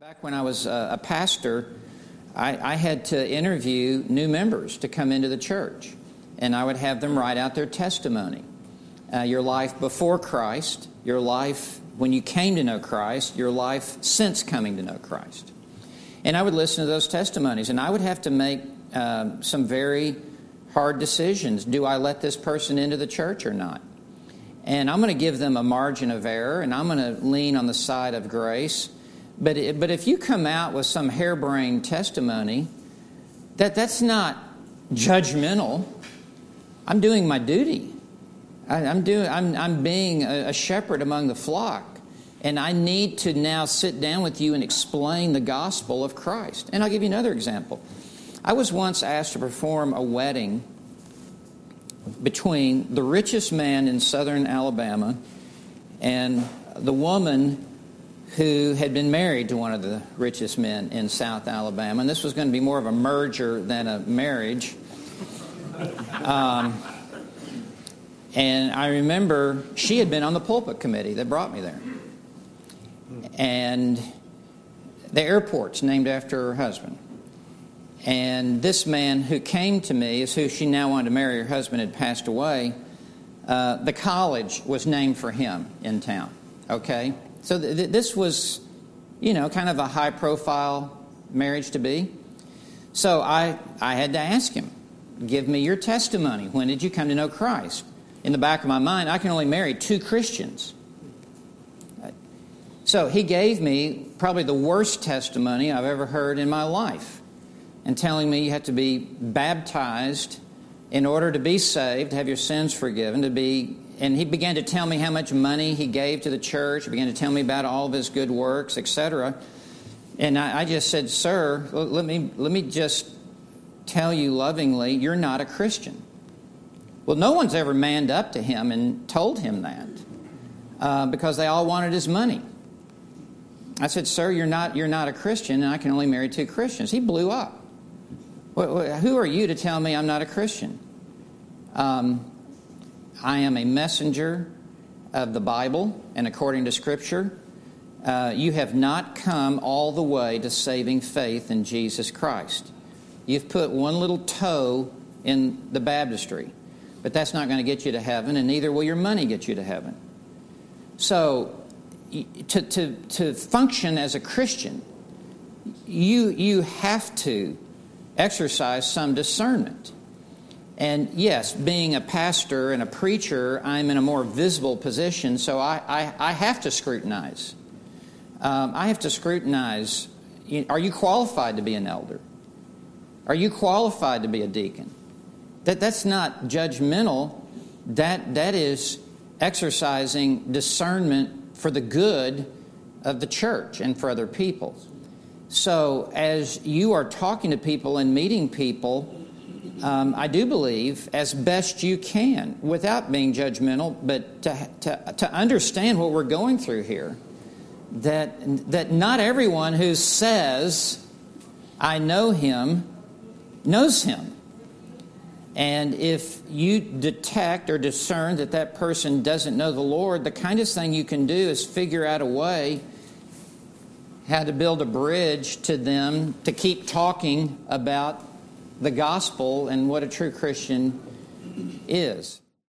Back when I was uh, a pastor, I, I had to interview new members to come into the church, and I would have them write out their testimony. Uh, your life before Christ, your life when you came to know Christ, your life since coming to know Christ. And I would listen to those testimonies, and I would have to make uh, some very hard decisions. Do I let this person into the church or not? And I'm going to give them a margin of error, and I'm going to lean on the side of grace but, it, but if you come out with some harebrained testimony, that, that's not judgmental. I'm doing my duty. I, am doing, I'm, I'm being a, a shepherd among the flock. And I need to now sit down with you and explain the gospel of Christ. And I'll give you another example. I was once asked to perform a wedding between the richest man in southern Alabama and the woman who had been married to one of the richest men in South Alabama. And this was going to be more of a merger than a marriage. Um, and I remember she had been on the pulpit committee that brought me there. And the airport's named after her husband. And this man who came to me is who she now wanted to marry. Her husband had passed away. Uh, the college was named for him in town, okay? So th- th- this was, you know, kind of a high profile marriage to be. So I, I had to ask him, give me your testimony. When did you come to know Christ? In the back of my mind, I can only marry two Christians. So he gave me probably the worst testimony I've ever heard in my life, and telling me you have to be baptized in order to be saved, to have your sins forgiven, to be and he began to tell me how much money he gave to the church. He began to tell me about all of his good works, etc. And I, I just said, Sir, let me, let me just tell you lovingly, you're not a Christian. Well, no one's ever manned up to him and told him that uh, because they all wanted his money. I said, Sir, you're not, you're not a Christian, and I can only marry two Christians. He blew up. Who are you to tell me I'm not a Christian? Um, I am a messenger of the Bible and according to Scripture. Uh, you have not come all the way to saving faith in Jesus Christ. You've put one little toe in the baptistry, but that's not going to get you to heaven, and neither will your money get you to heaven. So, to, to, to function as a Christian, you, you have to exercise some discernment. And yes, being a pastor and a preacher, I'm in a more visible position, so I, I, I have to scrutinize. Um, I have to scrutinize are you qualified to be an elder? Are you qualified to be a deacon? That, that's not judgmental, that, that is exercising discernment for the good of the church and for other people. So, as you are talking to people and meeting people, um, I do believe, as best you can, without being judgmental, but to, to, to understand what we're going through here, that, that not everyone who says, I know him, knows him. And if you detect or discern that that person doesn't know the Lord, the kindest thing you can do is figure out a way how to build a bridge to them to keep talking about the gospel and what a true Christian is.